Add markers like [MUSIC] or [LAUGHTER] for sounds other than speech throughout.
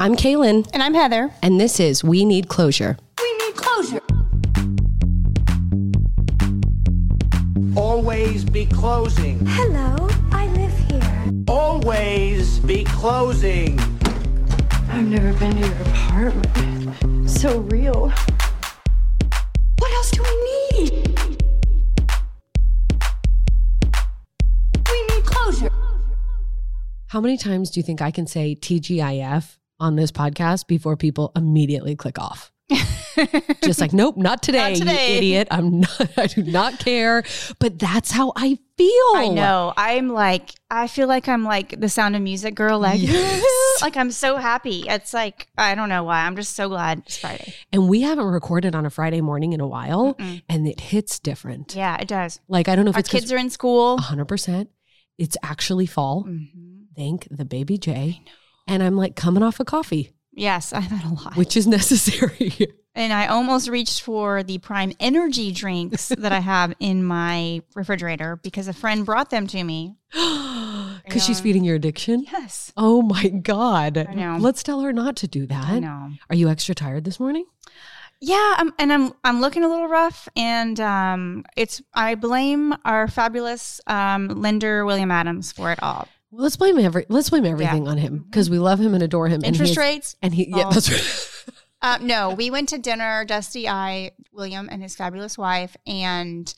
I'm Kalyn, And I'm Heather. and this is We Need Closure. We need closure. Always be closing. Hello, I live here. Always be closing. I've never been to your apartment. So real. What else do we need? We need closure. How many times do you think I can say TGIF on this podcast before people immediately click off? [LAUGHS] Just like, nope, not today, today. you idiot. I'm not, [LAUGHS] I do not care. But that's how I feel. I know. I'm like, I feel like I'm like the sound of music girl. Like, [LAUGHS] like I'm so happy. It's like, I don't know why. I'm just so glad it's Friday. And we haven't recorded on a Friday morning in a while, Mm-mm. and it hits different. Yeah, it does. Like, I don't know if Our kids are in school. 100%. It's actually fall. Mhm. Thank the baby J. And I'm like coming off a coffee, Yes, [LAUGHS] I've had a lot. which is necessary. [LAUGHS] and I almost reached for the Prime Energy drinks [LAUGHS] that I have in my refrigerator because a friend brought them to me. [GASPS] Because she's feeding your addiction. Yes. Oh my God. I know. Let's tell her not to do that. I know. Are you extra tired this morning? Yeah, I'm, and I'm I'm looking a little rough, and um, it's I blame our fabulous um, lender William Adams for it all. Well, let's blame every let's blame everything on him because we love him and adore him. Interest is- rates. And he yeah, Oh. that's right. [LAUGHS] Uh, no, we went to dinner, Dusty, I, William, and his fabulous wife, and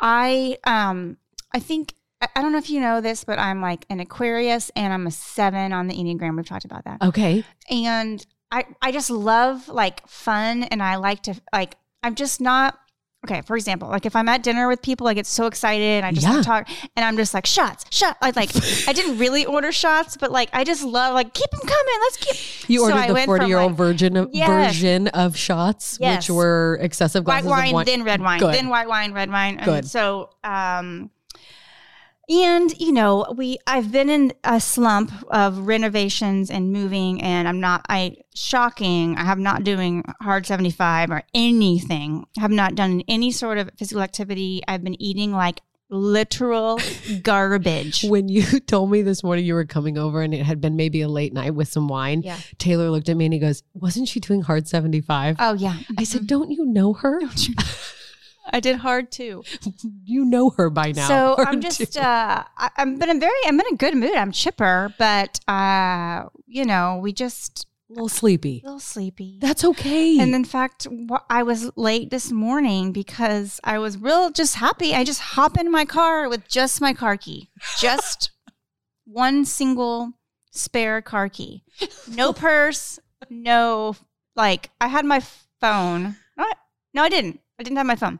I um I think I I don't know if you know this, but I'm like an Aquarius, and I'm a seven on the Enneagram. We've talked about that. Okay. and I I just love like fun and I like to like I'm just not okay. For example, like if I'm at dinner with people, I get so excited. And I just Yeah. talk, and I'm just like shots, shot. I like I didn't [LAUGHS] really order shots, but like I just love like keep them coming. Let's keep. You So ordered I the 40 year old like, version of Yes. version of shots, Yes. which were excessive white glasses wine, of wine. then red wine, Good. then white wine, red wine. And Good. So, um, and you know, we I've been in a slump of renovations and moving, and I'm not. I shocking. I have not doing hard seventy five or anything. Have not done any sort of physical activity. I've been eating like literal [LAUGHS] garbage. when you [LAUGHS] told me this morning you were coming over and it had been maybe a late night with some wine, Yeah. Taylor looked at me and he goes, Wasn't she doing hard 75? Oh yeah, I said, mm-hmm. Don't you know her? [LAUGHS] I did hard too. [LAUGHS] you know her by now. So I'm just, uh, I, I'm, but I'm very, I'm in a good mood. I'm chipper, but, uh, you know, we just a little sleepy. a little sleepy. That's okay. and in fact, I was late this morning because I was real just happy. I just hop in my car with just my car key, just [LAUGHS] one single spare car key, no [LAUGHS] purse, no like. I had my phone. No, I didn't. I didn't have my phone.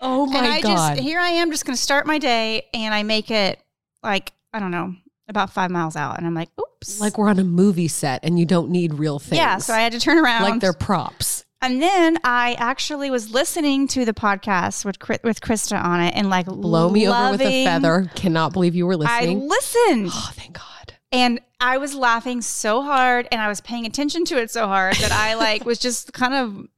Oh my and I God. just here I am just going to start my day and I make it like I don't know about five miles out and I'm like oops like we're on a movie set and you don't need real things. yeah so I had to turn around like they're props. and then I actually was listening to the podcast with with Krista on it and like Blow me over with a feather. Cannot believe you were listening. I listened oh, thank God. and I was laughing so hard and I was paying attention to it so hard that I like was just kind of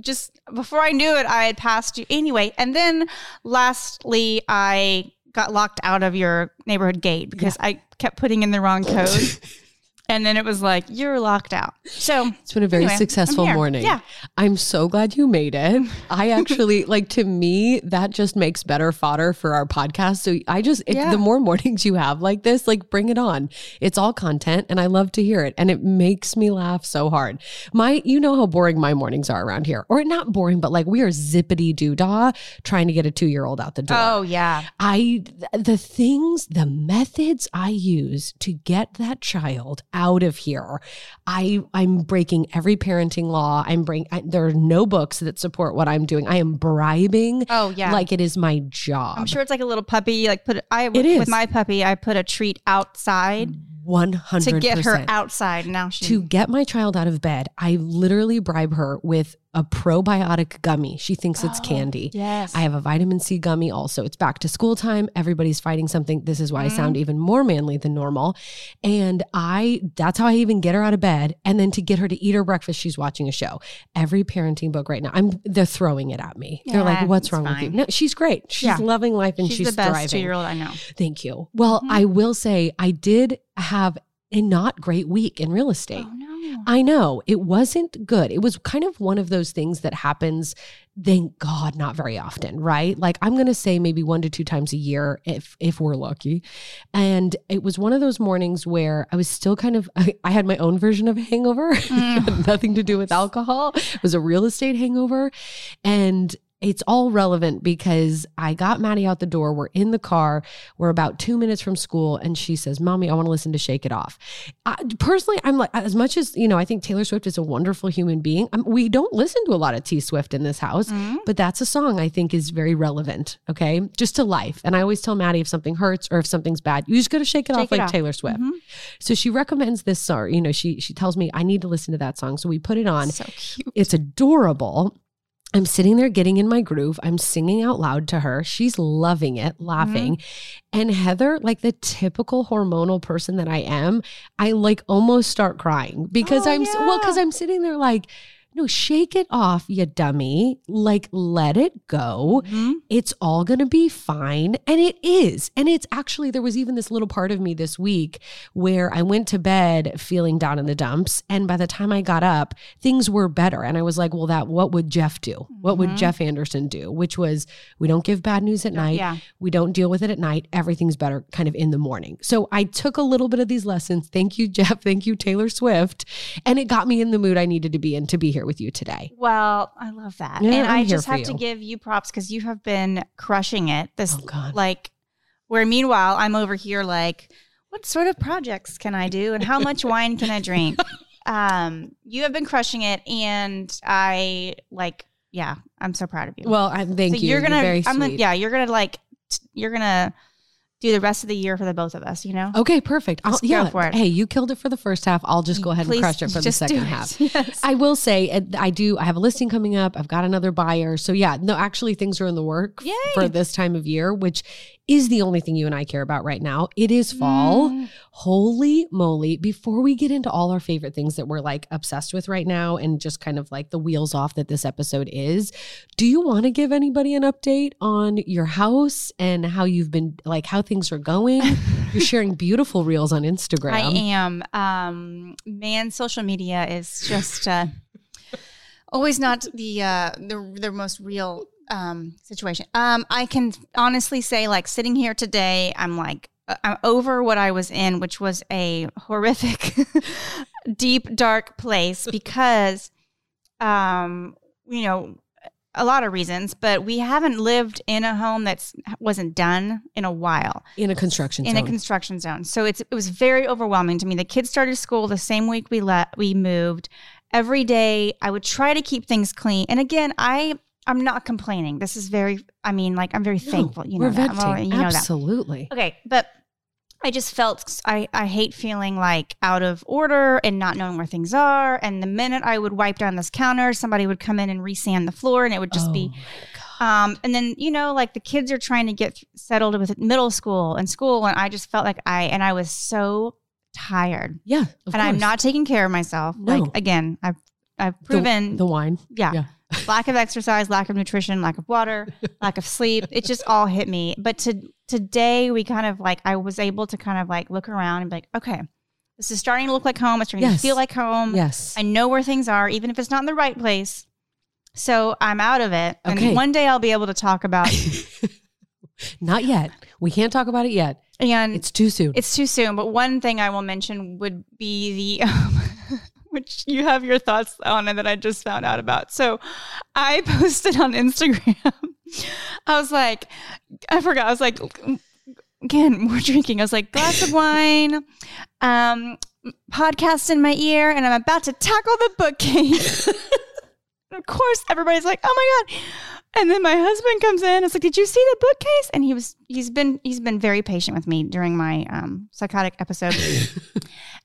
just before I knew it, I had passed you anyway. And then lastly, I got locked out of your neighborhood gate because I kept putting in the wrong code. [LAUGHS] and then it was like, you're locked out. So It's been a very Anyway, successful morning. Yeah. I'm so glad you made it. I [LAUGHS] actually like to me that just makes better fodder for our podcast. So I just if Yeah. the more mornings you have like this, like bring it on. It's all content and I love to hear it and it makes me laugh so hard. My you know how boring my mornings are around here. Or not boring, but like we are zippity doo dah trying to get a 2-year-old out the door. Oh yeah. I the things, the methods I use to get that child out of here. I I'm breaking every parenting law. I'm bring I, there are no books that support what I'm doing. I am bribing Oh yeah. like it is my job. I'm sure it's like a little puppy. Like put I It is. with my puppy, I put a treat outside 100% to get her outside. Now she to get my child out of bed, I literally bribe her with a probiotic gummy. She thinks it's candy. Oh, Yes. I have a vitamin C gummy also. It's back to school time. Everybody's fighting something. This is why I sound even more manly than normal. And I that's how I even get her out of bed. And then to get her to eat her breakfast, she's watching a show. Every parenting book right now, I'm they're throwing it at me. they're like, what's wrong with you? No, she's great. She's Yeah. loving life and she's, she's, the best thriving. two year old I know. Thank you. Well, Mm-hmm. I will say I did have a not great week in real estate. Oh no. I know it wasn't good. It was kind of one of those things that happens, thank God, not very often, right? Like I'm going to say maybe one to two times a year if if we're lucky. And it was one of those mornings where I was still kind of I, [LAUGHS] I had my own version of a hangover, [LAUGHS] had mm. nothing to do with alcohol. It was a real estate hangover, and it's all relevant because I got Maddie out the door. We're in the car. We're about two minutes from school. And she says, Mommy, I want to listen to Shake It Off. I, personally, I'm like, as much as, you know, I think Taylor Swift is a wonderful human being, um, we don't listen to a lot of T Swift in this house, Mm-hmm. but that's a song I think is very relevant. Okay. Just to life. And I always tell Maddie if something hurts or if something's bad, you just got to shake it Shake off it like off. Taylor Swift. Mhm. So she recommends this song. You know, she, she tells me I need to listen to that song. So we put it on. So cute. It's adorable. I'm sitting there getting in my groove. I'm singing out loud to her. She's loving it, laughing. Mm-hmm. And Heather, like the typical hormonal person that I am, I like almost start crying because Oh, I'm s- well, because I'm sitting there like, no, shake it off, you dummy. Like, let it go. Mhm. It's all going to be fine. And it is. And it's actually, there was even this little part of me this week where I went to bed feeling down in the dumps. And by the time I got up, things were better. And I was like, well, that, what would Jeff do? What would Mhm. Jeff Anderson do? Which was, we don't give bad news at night. Yeah. We don't deal with it at night. Everything's better kind of in the morning. So I took a little bit of these lessons. Thank you, Jeff. Thank you, Taylor Swift. And it got me in the mood I needed to be in to be here with you today. Well, I love that. Yeah, and I'm I just have to give you props because you have been crushing it. This Oh, God. like where meanwhile I'm over here like, what sort of projects can I do and how much wine can I drink? [LAUGHS] Um, you have been crushing it and I like yeah, I'm so proud of you. Well, I thank so you. you're gonna I'm gonna, yeah, you're gonna like t- you're gonna do the rest of the year for the both of us, you know? Okay, perfect. I'll, yeah. for it. Hey, you killed it for the first half. I'll just go ahead and crush it for the second half. [LAUGHS] Yes. I will say, I do. I have a listing coming up. I've got another buyer. So yeah, no, actually, things are in the work Yay. for this time of year, which is the only thing you and I care about right now. It is fall. Mm. Holy moly! Before we get into all our favorite things that we're like obsessed with right now, and just kind of like the wheels off that this episode is, do you want to give anybody an update on your house and how you've been like how things are going? [LAUGHS] You're sharing beautiful reels on Instagram. I am. Um, man, social media is just uh, always not the uh, the the most real um, situation. Um, I can honestly say, like sitting here today, I'm like uh, I'm over what I was in, which was a horrific, [LAUGHS] deep, dark place [LAUGHS] because, um, you know. A lot of reasons, but we haven't lived in a home that's wasn't done in a while in a construction in zone. a construction zone. So it's it was very overwhelming to me. The kids started school the same week we let we moved. Every day I would try to keep things clean. And again, I I'm not complaining. This is very I mean like I'm very No, thankful. You know that. Well, you know that. Absolutely. Okay, but I just felt I, I hate feeling like out of order and not knowing where things are. And the minute I would wipe down this counter, somebody would come in and resand the floor, and it would just be Oh, um, and then you know, like the kids are trying to get settled with middle school and school, and I just felt like I and I was so tired, yeah, and I'm not taking care of myself. No. Like again, I've I've The- proven, the wine. yeah, yeah. Lack of exercise, lack of nutrition, lack of water, [LAUGHS] lack of sleep. It just all hit me. But to today, we kind of like I was able to kind of like look around and be like, okay, this is starting to look like home. It's starting Yes. to feel like home. Yes. I know where things are, even if it's not in the right place. So I'm out of it. Okay. And one day I'll be able to talk about [LAUGHS] Not yet. We can't talk about it yet. and It's too soon. it's too soon. But one thing I will mention would be the [LAUGHS] um, [LAUGHS] which you have your thoughts on and that I just found out about. So I [LAUGHS] posted on Instagram. I was like, I forgot. I was like, again, more drinking. I was like, glass of wine, um, podcast in my ear, and I'm about to tackle the bookcase. [LAUGHS] of course, everybody's like, "Oh my god!" And then my husband comes in. And it's like, "Did you see the bookcase?" And he was he's been he's been very patient with me during my um, psychotic episode.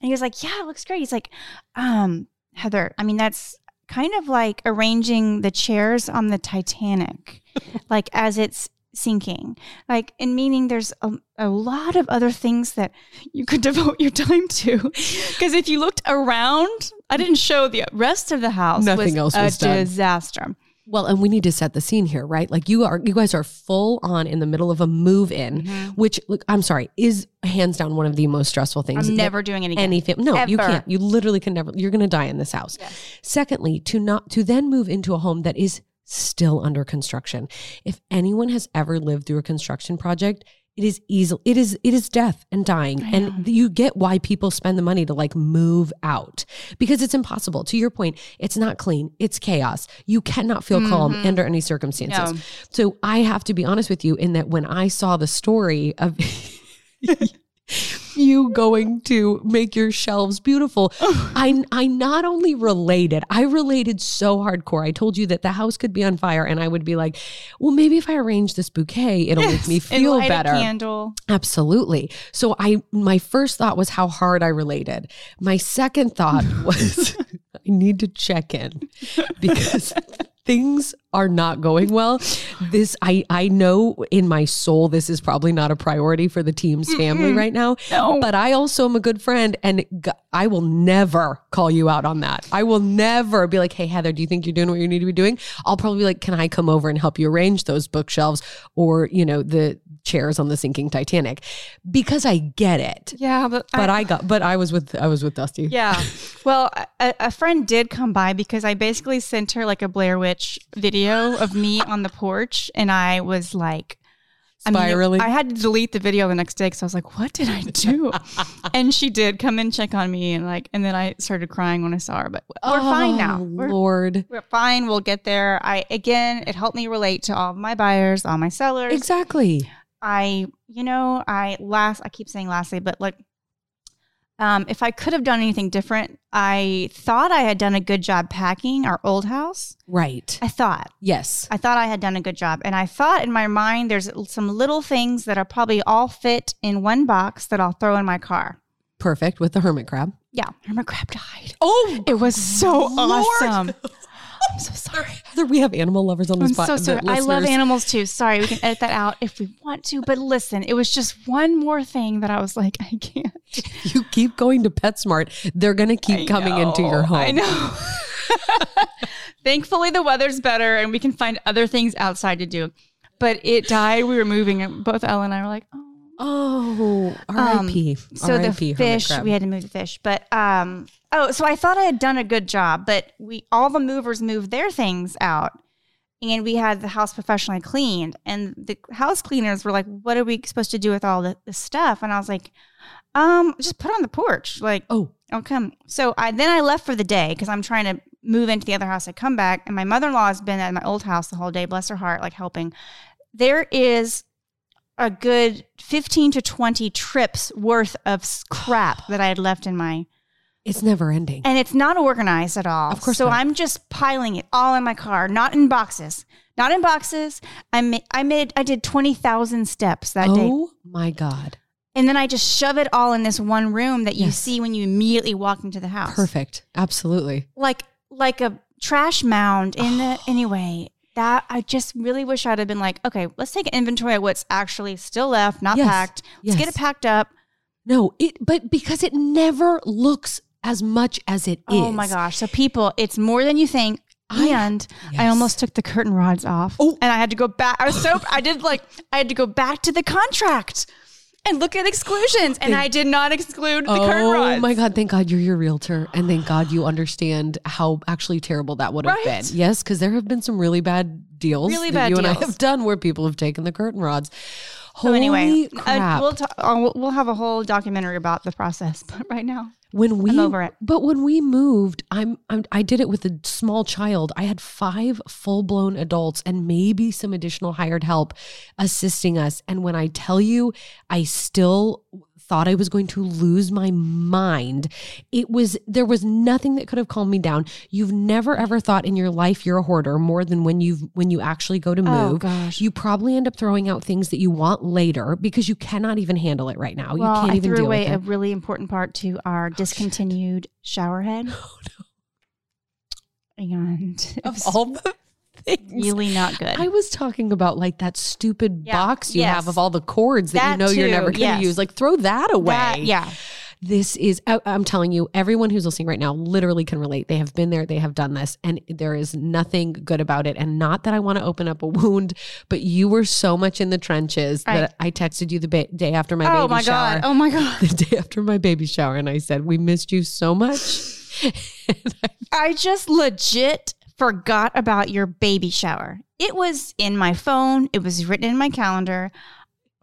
And he was like, "Yeah, it looks great." He's like, um, "Heather, I mean, that's kind of like arranging the chairs on the Titanic, [LAUGHS] like as it's." sinking like and meaning there's a, a lot of other things that you could [LAUGHS] devote your time to because if you looked around i didn't show the rest of the house Nothing else a was done. disaster Well, and we need to set the scene here, right? Like you are, you guys are full on in the middle of a move in, mm-hmm. which look, I'm sorry, is hands down one of the most stressful things. I'm never doing again. any fam- no you can't you literally can never you're gonna die in this house secondly to not to then move into a home that is still under construction if anyone has ever lived through a construction project it is easy it is it is death and dying. And you get why people spend the money to like move out. Because it's impossible. To your point it's not clean it's chaos. You cannot feel calm mm-hmm. under any circumstances. No. so i have to be honest with you in that when i saw the story of [LAUGHS] [LAUGHS] you going to make your shelves beautiful. [LAUGHS] I I not only related, I related so hardcore. I told you that the house could be on fire and I would be like, "Well, maybe if I arrange this bouquet, it'll make me feel better." Candle. Absolutely. So I my first thought was how hard I related. My second thought [LAUGHS] was [LAUGHS] I need to check in because things are not going well. This I I know in my soul this is probably not a priority for the team's family right now. No. But I also am a good friend and i will never call you out on that. I will never be like, "Hey Heather, do you think you're doing what you need to be doing?" I'll probably be like, "Can I come over and help you arrange those bookshelves or, you know, the chairs on the sinking Titanic?" Because I get it. Yeah, but But I got but I was with I was with Dusty. Yeah. [LAUGHS] Well, a, a friend did come by because I basically sent her like a Blair Witch video of me on the porch, and I was like. I mean, I had to delete the video the next day because I was like, "What did I do?" [LAUGHS] and she did come and check on me, and like, and then I started crying when I saw her. But we're oh, fine now. Oh, We're, Lord. we're fine. We'll get there. I again, it helped me relate to all of my buyers, all my sellers. Exactly. I, you know, I last, I keep saying lastly, but like, um, if I could have done anything different, I thought I had done a good job packing our old house. Right. I thought, Yes. I thought I had done a good job. And I thought in my mind, there's some little things that are probably all fit in one box that I'll throw in my car. Perfect with the hermit crab. Yeah. Hermit crab died. Oh, It was so Lord. awesome. [LAUGHS] I'm so sorry. Heather, we have animal lovers on this I'm spot. so sorry. I love animals too. Sorry, we can edit that out if we want to. But listen, it was just one more thing that I was like, I can't. [LAUGHS] You keep going to PetSmart, they're going to keep I coming into your home. I know. [LAUGHS] Thankfully, the weather's better and we can find other things outside to do. But it died. We were moving, and both Ella and I were like, oh. Oh, R.I.P. Um, So R.I.P. the fish, we had to move the fish. But um, oh, so I thought I had done a good job, but we all the movers moved their things out, and we had the house professionally cleaned. And the house cleaners were like, "What are we supposed to do with all the, the stuff?" And I was like, "Um, just put it on the porch, like." oh, I'll come. So I then I left for the day because I'm trying to move into the other house. I come back and my mother in law has been at my old house the whole day. Bless her heart, like helping. There is a good 15 to 20 trips worth of crap that I had left in my, it's never ending. and it's not organized at all. Of course So not. I'm just piling it all in my car, not in boxes, not in boxes. I made, I made, I did 20,000 steps that day. oh, my God. And then I just shove it all in this one room that you Yes. see when you immediately walk into the house Perfect. Absolutely. like like a trash mound in the oh. anyway that i just really wish i'd have been like okay let's take an inventory of what's actually still left not Yes. packed let's get it packed up No, it, but because it never looks as much as it is. oh my gosh so people it's more than you think I- and I almost took the curtain rods off. Oh. And I had to go back. I was so, I did like, I had to go back to the contract and look at exclusions. And I did not exclude the curtain rods. Oh my God. Thank God you're your realtor. And thank God you understand how actually terrible that would have Right. been. Yes, because there have been some really bad deals Really that bad you and I have done where people have taken the curtain rods. So anyway, uh, crap. we'll, ta- uh, we'll we'll have a whole documentary about the process. [LAUGHS] But right now, when we I'm over it. but when we moved I'm, I'm i did it with a small child i had five full-blown adults and maybe some additional hired help assisting us and when i tell you i still thought i was going to lose my mind it was there was nothing that could have calmed me down you've never ever thought in your life you're a hoarder more than when you've when you actually go to move. Oh, move gosh. you probably end up throwing out things that you want later because you cannot even handle it right now well, you can't I even threw deal away with a it really important part to our oh, discontinued shower head. [LAUGHS] Oh, And of all the things. really not good. I was talking about like that stupid Yeah. box you Yes. have of all the cords that, you That know you're never going to yes. use. Like throw that away. That- yeah. this is, I, I'm telling you, everyone who's listening right now literally can relate. They have been there, they have done this, and there is nothing good about it. And not that I want to open up a wound, but you were so much in the trenches Right. that I texted you the ba- day after my oh baby my shower. Oh my God! Oh my god! The day after my baby shower, and I said, We missed you so much. [LAUGHS] I- I just legit forgot about your baby shower. It was in my phone. It was written in my calendar.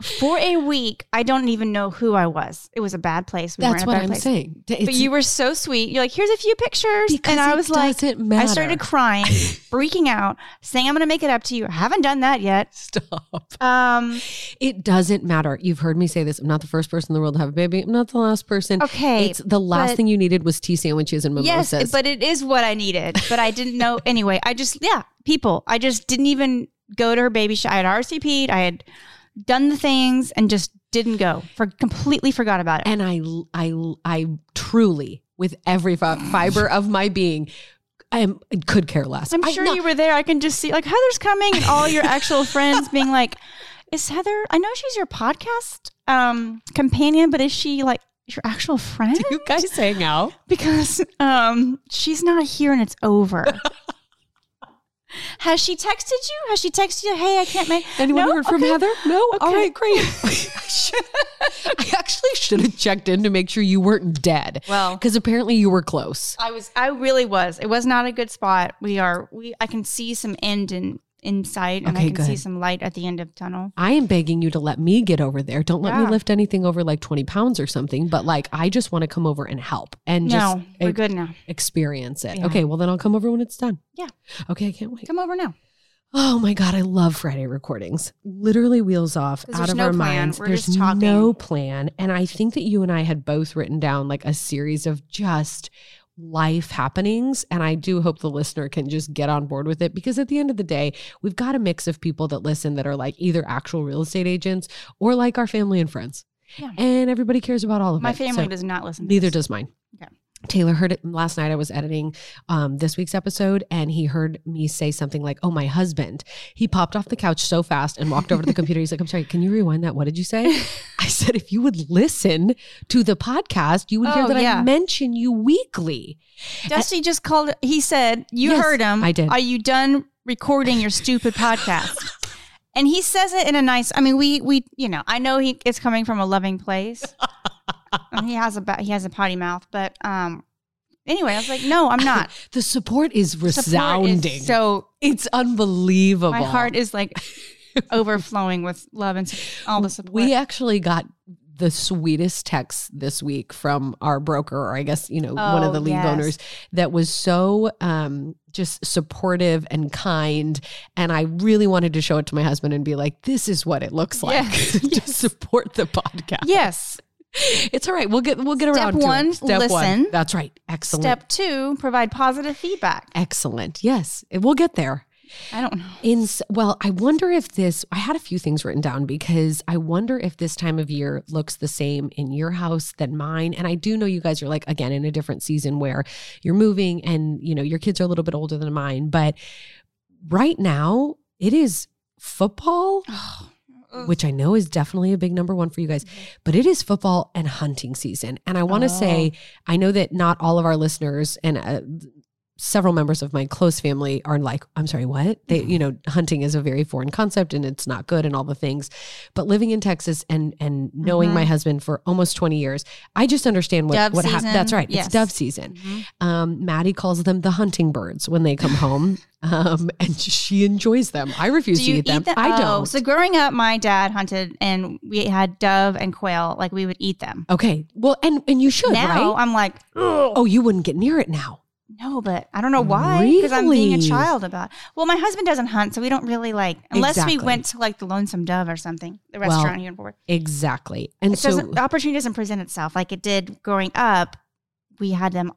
For a week, I don't even know who I was. It was a bad place. We That's were in a what I'm place. saying. But you were so sweet. You're like, here's a few pictures. And I was like, doesn't I matter. started crying, [LAUGHS] freaking out, saying, I'm going to make it up to you. I haven't done that yet. Stop. Um, It doesn't matter. You've heard me say this. I'm not the first person in the world to have a baby. I'm not the last person. okay. It's the last but- thing you needed was tea sandwiches and mimosas. Yes, but it is what I needed. But I didn't know [LAUGHS] anyway. I just yeah, people. I just didn't even go to her baby shower. I had RSVP'd. I had done the things and just didn't go. For completely forgot about it. and I, I, I truly, with every fi- fiber of my being, I am, could care less. I'm I- sure no, you were there. I can just see like Heather's coming and all your actual friends being like, "Is Heather? I know she's your podcast um companion, but is she like your actual friend? Do You guys hang out. because um she's not here and it's over." [LAUGHS] [LAUGHS] Has she texted you? Has she texted you? Hey, I can't make. [GASPS] Anyone No? heard from Okay. Heather? No. All Okay. right, great. [LAUGHS] [LAUGHS] I actually should have checked in to make sure you weren't dead. Well- because apparently you were close. I was. I really was. It was not a good spot. We are. We. I can see some end in in sight, and I Okay, can see some light at the end of tunnel. I am begging you to let me get over there. Don't let me lift anything over like 20 pounds or something, but like I just want to come over and help and just we're e- good now. experience it. Yeah. Okay, well then I'll come over when it's done. Yeah. Okay, I can't wait. Come over now. Oh my god, I love Friday recordings. Literally wheels off out of our minds. there's of no our plan. minds. We're There's just talking. no plan, and I think that you and I had both written down like a series of just life happenings and I do hope the listener can just get on board with it because at the end of the day, we've got a mix of people that listen that are like either actual real estate agents or like our family and friends. Yeah. And everybody cares about all of My it. family So- does not listen. to Neither this. does mine. Okay. Taylor heard it last night. I was editing um, this week's episode and he heard me say something like, Oh, my husband. He popped off the couch so fast and walked over to the computer. He's like, I'm sorry, can you rewind that? What did you say? [LAUGHS] I said, If you would listen to the podcast, you would hear Oh, that I mention you weekly. Dusty just called. He said, "You Yes, heard him. I did. Are you done recording your stupid podcast?" [LAUGHS] And he says it in a nice. I mean, we we you know I know he it's coming from a loving place. [LAUGHS] he has a he has a potty mouth, but um. Anyway, I was like, no, I'm not. [LAUGHS] The support is Support is resounding. so it's unbelievable. my heart is like [LAUGHS] overflowing with love and all the support. We actually got the sweetest text this week from our broker, or I guess, you know, one of Oh, the league yes. owners that was so um, just supportive and kind. And I really wanted to show it to my husband and be like, this is what it looks like Yes, [LAUGHS] to yes. support the podcast. yes. [LAUGHS] It's all right. We'll get we'll get Step around to one, it. Step one. listen. That's right. Excellent. Step two, provide positive feedback. Excellent. Yes. We'll get there. I don't know. In well, I wonder if this. I had a few things written down because I wonder if this time of year looks the same in your house than mine. And I do know you guys are like again in a different season where you're moving, and you know your kids are a little bit older than mine. But right now, it is football, oh. Which I know is definitely a big number one for you guys. But it is football and hunting season, and I want to say I know that not all of our listeners and. Uh, several members of my close family are like, I'm sorry, what? They, you know, hunting is a very foreign concept and it's not good and all the things. But living in Texas and and knowing my husband for almost 20 years, I just understand what Dove what That's right. Yes. It's dove season. Mhm. Um, Maddie calls them the hunting birds when they come home. [LAUGHS] Um, and she enjoys them. I refuse to you eat them. them? I Oh, don't. So growing up, my dad hunted, and we had dove and quail. Like we would eat them. okay. Well, and and you should, now right? I'm like, oh, you wouldn't get near it now. No, but I don't know why. Because I'm being a Really? child about. Well, my husband doesn't hunt, so we don't really like unless Exactly. we went to like the Lonesome Dove or something, the restaurant here in Fort. Worth. Exactly. And It so doesn't. The opportunity doesn't present itself like it did growing up. We had them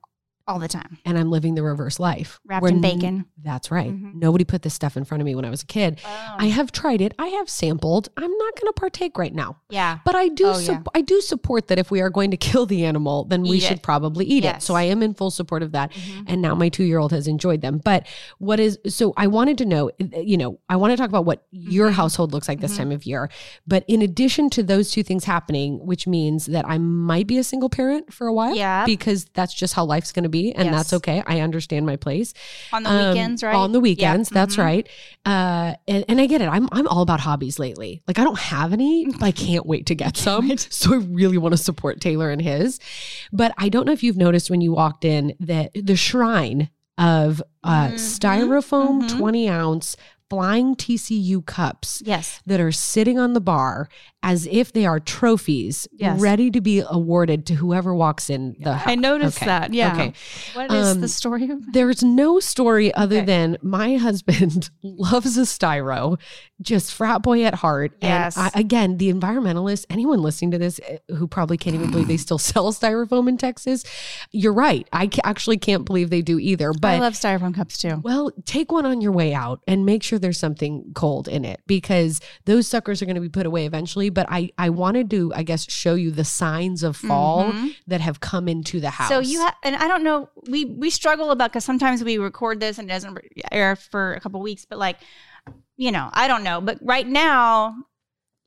all the time. and I'm living the reverse life. Wrapped in n- bacon. That's right. Mhm. Nobody put this stuff in front of me when I was a kid. I have tried it. I have sampled. I'm not going to partake right now. yeah. But I do Oh, yeah. I do support that if we are going to kill the animal, then we Eat should it. probably eat it. So I am in full support of that. Mhm. And now my 2-year-old has enjoyed them. But what is so I wanted to know, you know, I want to talk about what your Mhm. household looks like this Mhm. time of year. But in addition to those two things happening, which means that I might be a single parent for a while Yeah. because that's just how life's going to be and that's okay. I understand my place On the um, weekends, right? On the weekends, that's Mhm. right. Uh, and, and I get it. I'm I'm all about hobbies lately. Like I don't have any, but I can't wait to get [LAUGHS] some. So I really want to support Taylor and his. But I don't know if you've noticed when you walked in that the shrine of uh, Mhm. styrofoam Mhm. 20 ounce flying TCU cups Yes. that are sitting on the bar as if they are trophies Yes. ready to be awarded to whoever walks in the house. I noticed Okay. that. Yeah. Okay. What is Um, the story There's no story other Okay. than my [LAUGHS] husband loves a styro, just frat boy at heart. Yes. And I, again, the environmentalist, anyone listening to this eh, who probably can't even believe they still [LAUGHS] sell styrofoam in Texas, you're right. I actually can't believe they do either. But I love styrofoam cups too. well, take one on your way out and make sure there's something cold in it because those suckers are going to be put away eventually. But I, I wanted to, I guess, show you the signs of fall Mhm. that have come into the house. So you have, and I don't know, we we struggle about because sometimes we record this and it doesn't air for a couple weeks, but like, you know, I don't know. But right now,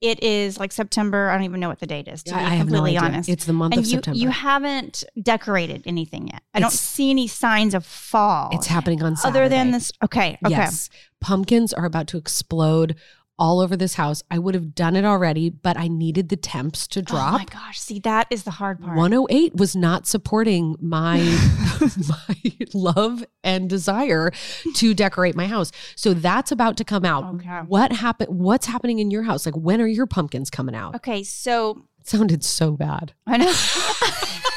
it is like September. I don't even know what the date is. To I, be I have no completely idea. honest, It's the month and of you September. you haven't decorated anything yet. I don't see any signs of fall. it's happening on Saturday. other than this. Okay, okay. Yes. Pumpkins are about to explode all over this house. I would have done it already, but I needed the temps to drop. Oh my gosh! See, that is the hard part. 108 was not supporting my [LAUGHS] my love and desire to decorate my house. So that's about to come out. Okay. What happened what's happening in your house? Like when are your pumpkins coming out? Okay, so It sounded so bad. I know. [LAUGHS]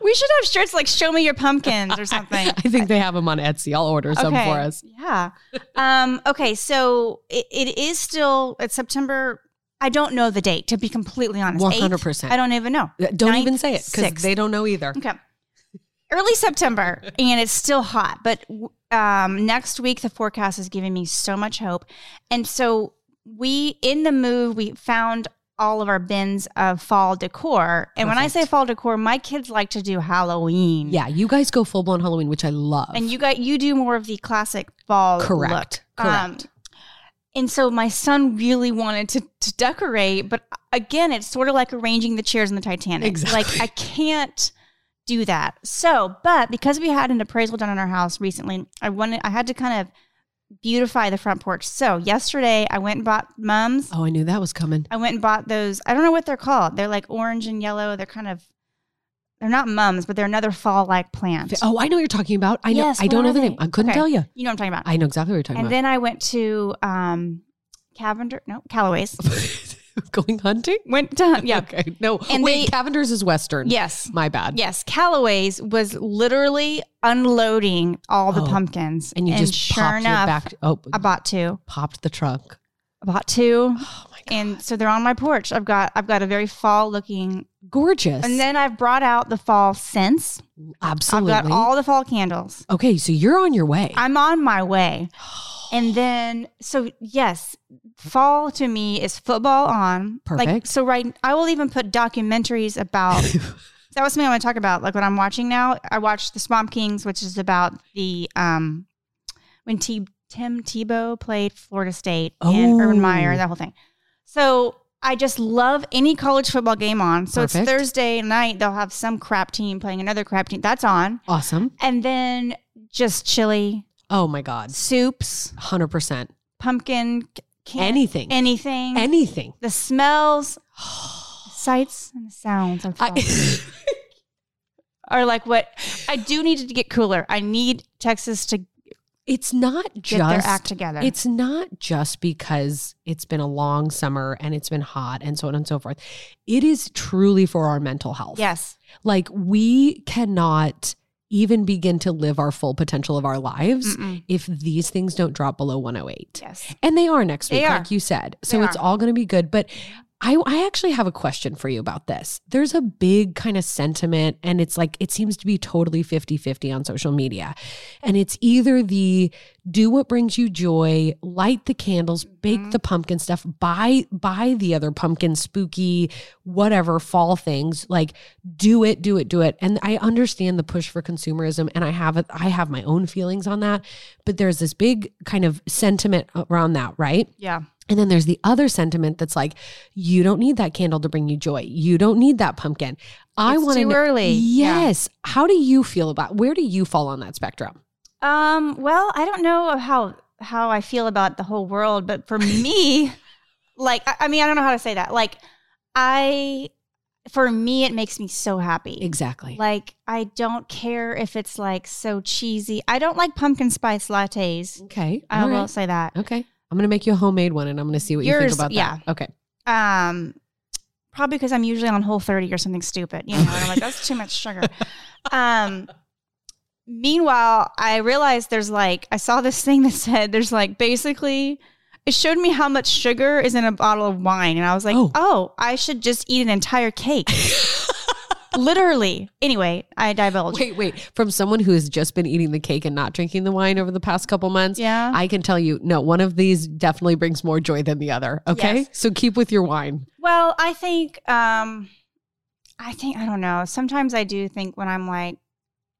we should have shirts like "Show me your pumpkins" or something. [LAUGHS] I think they have them on Etsy. I'll order some for us. Yeah. Um, okay, so it, it is still it's September. I don't know the date to be completely honest. 100%. I don't even know. Don't Ninth, even say it because they don't know either. Okay. Early September, and it's still hot. But um, next week, the forecast is giving me so much hope. And so we, in the move, we found all of our bins of fall decor. And when I say fall decor, my kids like to do Halloween. Yeah, you guys go full blown Halloween, which I love. And you got you do more of the classic fall Correct. look. Um, Correct. and so my son really wanted to, to decorate, but again, it's sort of like arranging the chairs in the Titanic. Exactly. Like I can't do that. So, but because we had an appraisal done on our house recently, I wanted I had to kind of beautify the front porch. So yesterday I went and bought mums. oh, I knew that was coming. I went and bought those. I don't know what they're called. They're like orange and yellow. They're kind of they're not mums, but they're another fall like plant. Oh, I know what you're talking about. I know. Yes, I don't know the they? name. I couldn't Okay. tell you. You know what I'm talking about. I know exactly what you're talking about. and then I went to um Cavender, no, Callaway's. [LAUGHS] [LAUGHS] Going hunting? Went to hunt. yeah. [LAUGHS] Okay. No. And wait, they- Cavender's is Western. Yes. My bad. Yes, Callaway's was literally unloading all the Oh. pumpkins, And you just sure popped enough, back. Oh, I bought two. popped the trunk. I bought two, Oh my god. and so they're on my porch. I've got I've got a very fall looking, Gorgeous. and then I've brought out the fall scents. absolutely. I've got all the fall candles. okay, so you're on your way. I'm on my way. [GASPS] And then, so yes, fall to me is football on. Like, so right, I will even put documentaries about. [LAUGHS] that was something I want to talk about. Like what I'm watching now, I watched The Swamp Kings, which is about the um when T- Tim Tebow played Florida State and Urban Oh. Meyer, that whole thing. So I just love any college football game on. So Perfect. it's Thursday night. They'll have some crap team playing another crap team. That's on, awesome. and then just chili Oh my god. soups, 100%. pumpkin, can- Anything. anything, Anything. the smells, [SIGHS] sights, and the sounds of I, [LAUGHS] are like what I do need to get cooler. I need Texas to it's not get their just act together. It's not just because it's been a long summer and it's been hot and so on and so forth. It is truly for our mental health. yes, Like we cannot even begin to live our full potential of our lives Mm-mm. if these things don't drop below 108. yes, And they are next They week, are. like you said. So They it's are. all going to be good. But I, I actually have a question for you about this. There's a big kind of sentiment, and it's like it seems to be totally 50 50 on social media. And it's either the do what brings you joy, light the candles, bake mm-hmm. the pumpkin stuff, buy buy the other pumpkin spooky whatever fall things. Like do it, do it, do it. And I understand the push for consumerism, and I have it. I have my own feelings on that. But there's this big kind of sentiment around that, right? Yeah. And then there's the other sentiment that's like, you don't need that candle to bring you joy. You don't need that pumpkin. I want too early. Yeah. Yes. How do you feel about where do you fall on that spectrum? Um, well, I don't know how how I feel about the whole world, but for me, [LAUGHS] like I, I mean, I don't know how to say that. Like I for me it makes me so happy. Exactly. Like I don't care if it's like so cheesy. I don't like pumpkin spice lattes. okay. I all will right. say that. Okay. I'm gonna make you a homemade one and I'm gonna see what you think about yeah. that. Okay. Um probably because I'm usually on whole 30 or something stupid, you know, and I'm like, that's too much sugar. [LAUGHS] Um meanwhile, I realized there's like I saw this thing that said there's like basically it showed me how much sugar is in a bottle of wine. And I was like, Oh. oh, I should just eat an entire cake. [LAUGHS] Literally. Anyway, I divulged. Wait, wait. From someone who has just been eating the cake and not drinking the wine over the past couple months, Yeah. I can tell you, no, one of these definitely brings more joy than the other. Okay. Yes. So keep with your wine. Well, I think um I think I don't know. Sometimes I do think when I'm like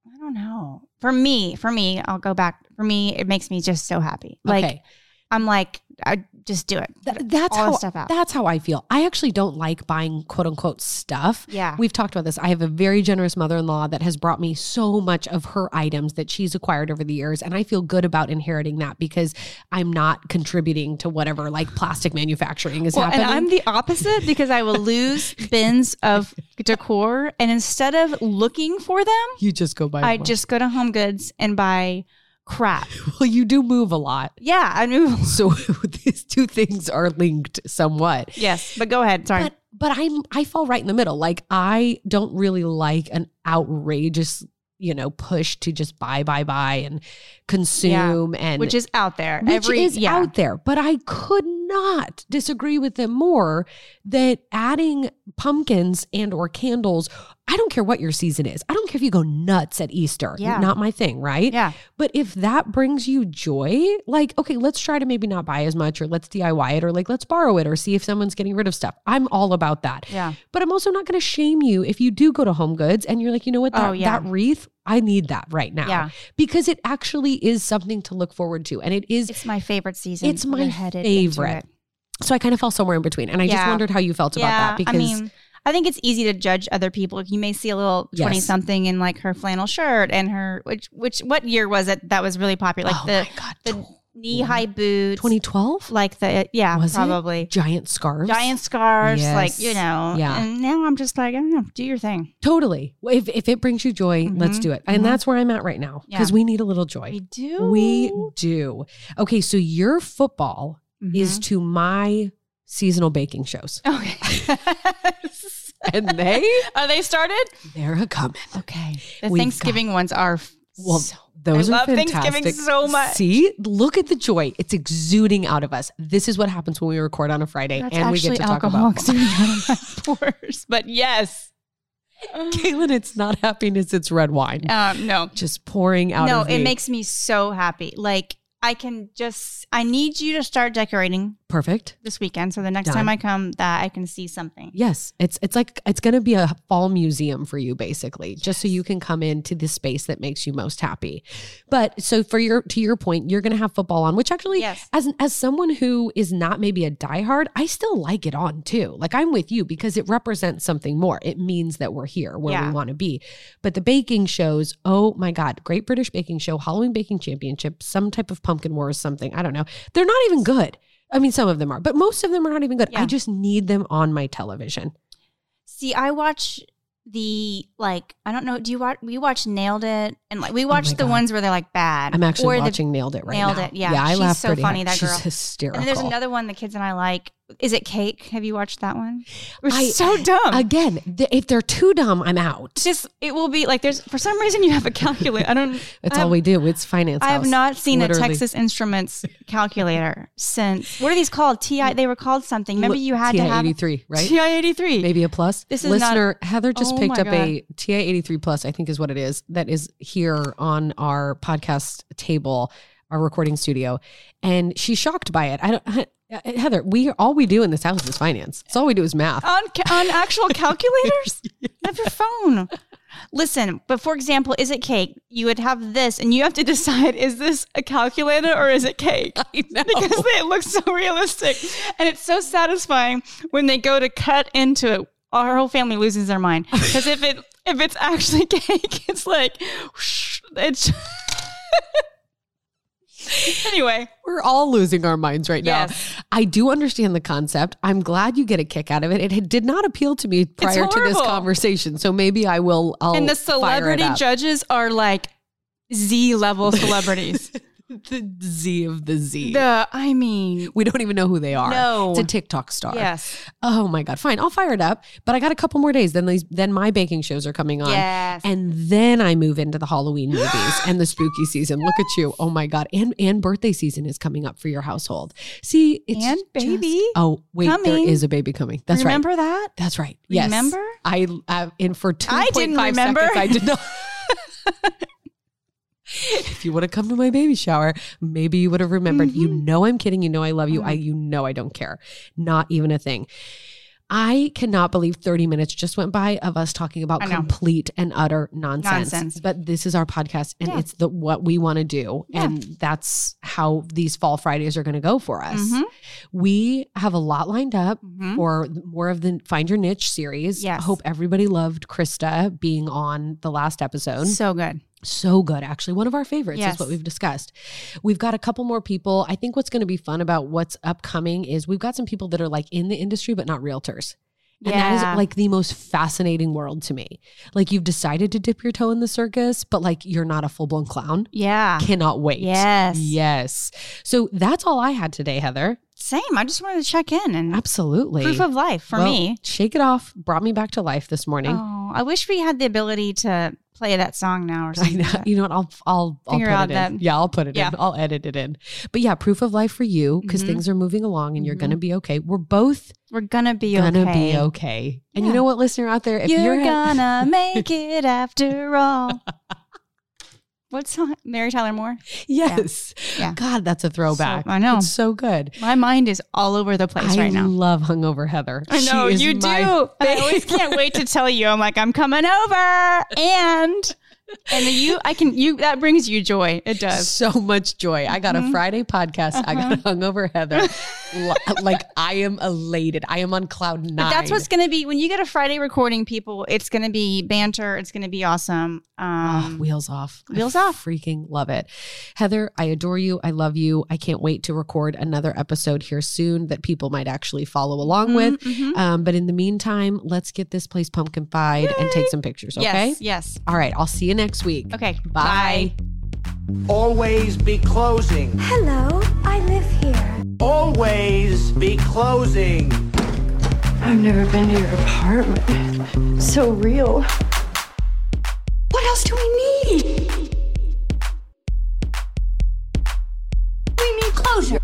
I don't know. For me, for me, I'll go back. For me, it makes me just so happy. Like okay. I'm like I just do it. Th- that's how stuff out. that's how I feel. I actually don't like buying quote unquote stuff. Yeah. We've talked about this. I have a very generous mother-in-law that has brought me so much of her items that she's acquired over the years and I feel good about inheriting that because I'm not contributing to whatever like plastic manufacturing is Well, and happening. I'm the opposite because I will lose [LAUGHS] bins of decor, and instead of looking for them, you just go buy I one. just go to Home Goods and buy crap. [LAUGHS] well you do move a lot. Yeah, I move. So [LAUGHS] these two things are linked somewhat. Yes, but go ahead. Sorry. But but I'm I fall right in the middle. Like I don't really like an outrageous, you know, push to just buy, buy, buy and consume and which is out there. which Every is yeah. out there. But I could not disagree with them more that adding pumpkins and or candles, I don't care what your season is. I don't care if you go nuts at Easter. Yeah. Not my thing, right? Yeah. But if that brings you joy, like, okay, let's try to maybe not buy as much or let's DIY it or like let's borrow it or see if someone's getting rid of stuff. I'm all about that. Yeah. But I'm also not going to shame you if you do go to Home Goods and you're like, you know what, oh, that, Oh, yeah. that wreath, I need that right now. Yeah. Because it actually is something to look forward to. And it is, It's my favorite season. It's my favorite. it. so I kind of fell somewhere in between. And I just wondered how you felt about that because I mean, I think it's easy to judge other people. You may see a little Yes. twenty something in like her flannel shirt and her which which what year was it that was really popular? Like oh the God, the knee high boots, 2012? like the yeah Was it? probably Giant scarves. giant scarves, like you know. Yeah. And now I'm just like I don't know, do your thing. Totally. If, if it brings you joy, let's Mhm. do it. And Mhm. that's where I'm at right now because Yeah. we need a little joy. We do. We do. Okay, so your football is Mhm. to my seasonal baking shows. okay. [LAUGHS] And they are they started? they're a coming. Okay. The We've Thanksgiving ones are Well, so- those I are love fantastic. Thanksgiving so much. See, look at the joy. It's exuding out of us. This is what happens when we record on a Friday That's and we get to talk about of. [LAUGHS] But yes. [LAUGHS] Kalyn, it's not happiness, it's red wine. Um, no. Just pouring out no, of it me. makes me so happy. Like I can just I need you to start decorating perfect. this weekend. So the next Done. time I come that I can see something. Yes, it's it's like it's going to be a fall museum for you basically, just so you can come into the space that makes you most happy. But so for your to your point, you're going to have football on, which actually Yes. as as someone who is not maybe a diehard, I still like it on too. Like I'm with you because it represents something more. It means that we're here where Yeah. we want to be. But the baking shows, oh my god, Great British Baking Show, Halloween Baking Championship, some type of pumpkin wars, something I don't know. They're not even good. I mean, some of them are, but most of them are not even good. I just need them on my television. See, I watch the like I don't know. Do you watch? We watch Nailed It, and like we oh watch the Oh God. ones where they're like bad. I'm actually the- watching Nailed It right Nailed now. Nailed It, yeah. Yeah, I She's laugh so funny, hard. that She's girl. hysterical. And there's another one the kids and I like. Is it cake? Have you watched that one? It was I- so dumb. Again, th- if they're too dumb, I'm out. Just it will be like there's for some reason you have a calculator. I don't. [LAUGHS] That's I all we do. It's finance. I have not seen Literally. a Texas Instruments calculator since. What are these called? Ti. They were called something. Remember you had to have TI-83, right? Ti eighty three. Maybe a plus. This is not- listener Heather just Oh picked up a TI eighty three plus. I think is what it is. That is here on our podcast table, our recording studio, and she's shocked by it. I don't. Heather, we all we do in this house is finance. That's all we do is math. on on actual calculators [LAUGHS] of your phone. Listen, but for example, is it cake? You would have this, and you have to decide: is this a calculator or is it cake? [LAUGHS] Because it looks so realistic, and it's so satisfying when they go to cut into it. Our whole family loses their mind because if it if it's actually [LAUGHS] cake, it's like whoosh, it's. [LAUGHS] anyway, We're all losing our minds right now. Yes. I do understand the concept. I'm glad you get a kick out of it. It did not appeal to me prior to this conversation, so maybe I will. I'll and the celebrity judges are like Z level celebrities. [LAUGHS] the Z of the Z. the I mean, we don't even know who they are. No. it's a TikTok star. yes, Oh my god. Fine, I'll fire it up. But I got a couple more days. Then these, then my baking shows are coming on. yes. And then I move into the Halloween movies [GASPS] and the spooky season. Look at you. Oh my God. And and birthday season is coming up for your household. See, it's And just- baby oh, wait, there coming. is a baby coming. That's right. Remember that? That's right. Yes. Remember? I uh, and for two I didn't remember. Seconds, I did not. [LAUGHS] [LAUGHS] if you would have come to my baby shower, maybe you would have remembered. You Mm-hmm. know I'm kidding. You know I love you. I you know I don't care. Not even a thing. I cannot believe 30 minutes just went by of us talking about complete and utter nonsense. Nonsense. But this is our podcast and Yeah. it's the what we want to do. Yeah. And that's how these fall Fridays are going to go for us. Mhm. We have a lot lined up Mhm. for more of the Find Your Niche series. Yes. I hope everybody loved Krista being on the last episode. So good. So good, actually. One of our favorites Yes. is what we've discussed. We've got a couple more people. I think what's going to be fun about what's upcoming is we've got some people that are like in the industry, but not realtors. And that Yeah. is like the most fascinating world to me. Like you've decided to dip your toe in the circus, but like you're not a full blown clown. Yeah. Cannot wait. Yes. Yes. So that's all I had today, Heather. Same. I just wanted to check in and Absolutely. proof of life for Well, me. Shake it off brought me back to life this morning. Oh, I wish we had the ability to play that song now or [LAUGHS] something. You know what? I'll I'll I'll Figure put it in. Yeah, I'll put it Yeah. in. I'll edit it in. But yeah, proof of life for you because Mhm. things are moving along and you're Mhm. gonna be okay. We're both We're gonna be gonna okay. be okay. And you know what, listener out there, if You're, you're, gonna [LAUGHS] make it after all. [LAUGHS] What song? Mary Tyler Moore. yes, Yeah. God, that's a throwback. I know. it's so good. My mind is all over the place I right now. I love hungover Heather. I know you do. I always can't wait to tell you. I'm like, I'm coming over, and and you, I can you. That brings you joy. It does. so much joy. I got Mhm. a Friday podcast. I got Uh-huh. hungover Heather. [LAUGHS] Li- like I am elated. I am on cloud nine. But that's what's going to be when you get a Friday recording, people. It's going to be banter. It's going to be awesome. Oh, Um, wheels off. I wheels off. Freaking love it. Heather, I adore you. I love you. I can't wait to record another episode here soon that people might actually follow along with. mhm, mhm. Um, but in the meantime, let's get this place pumpkin fied and take some pictures, okay? Yes. Yes. All right. I'll see you next week. Okay. Bye. Always be closing. Hello, I live here always be closing. I've never been to your apartment. So real. What else do we need? We need closure.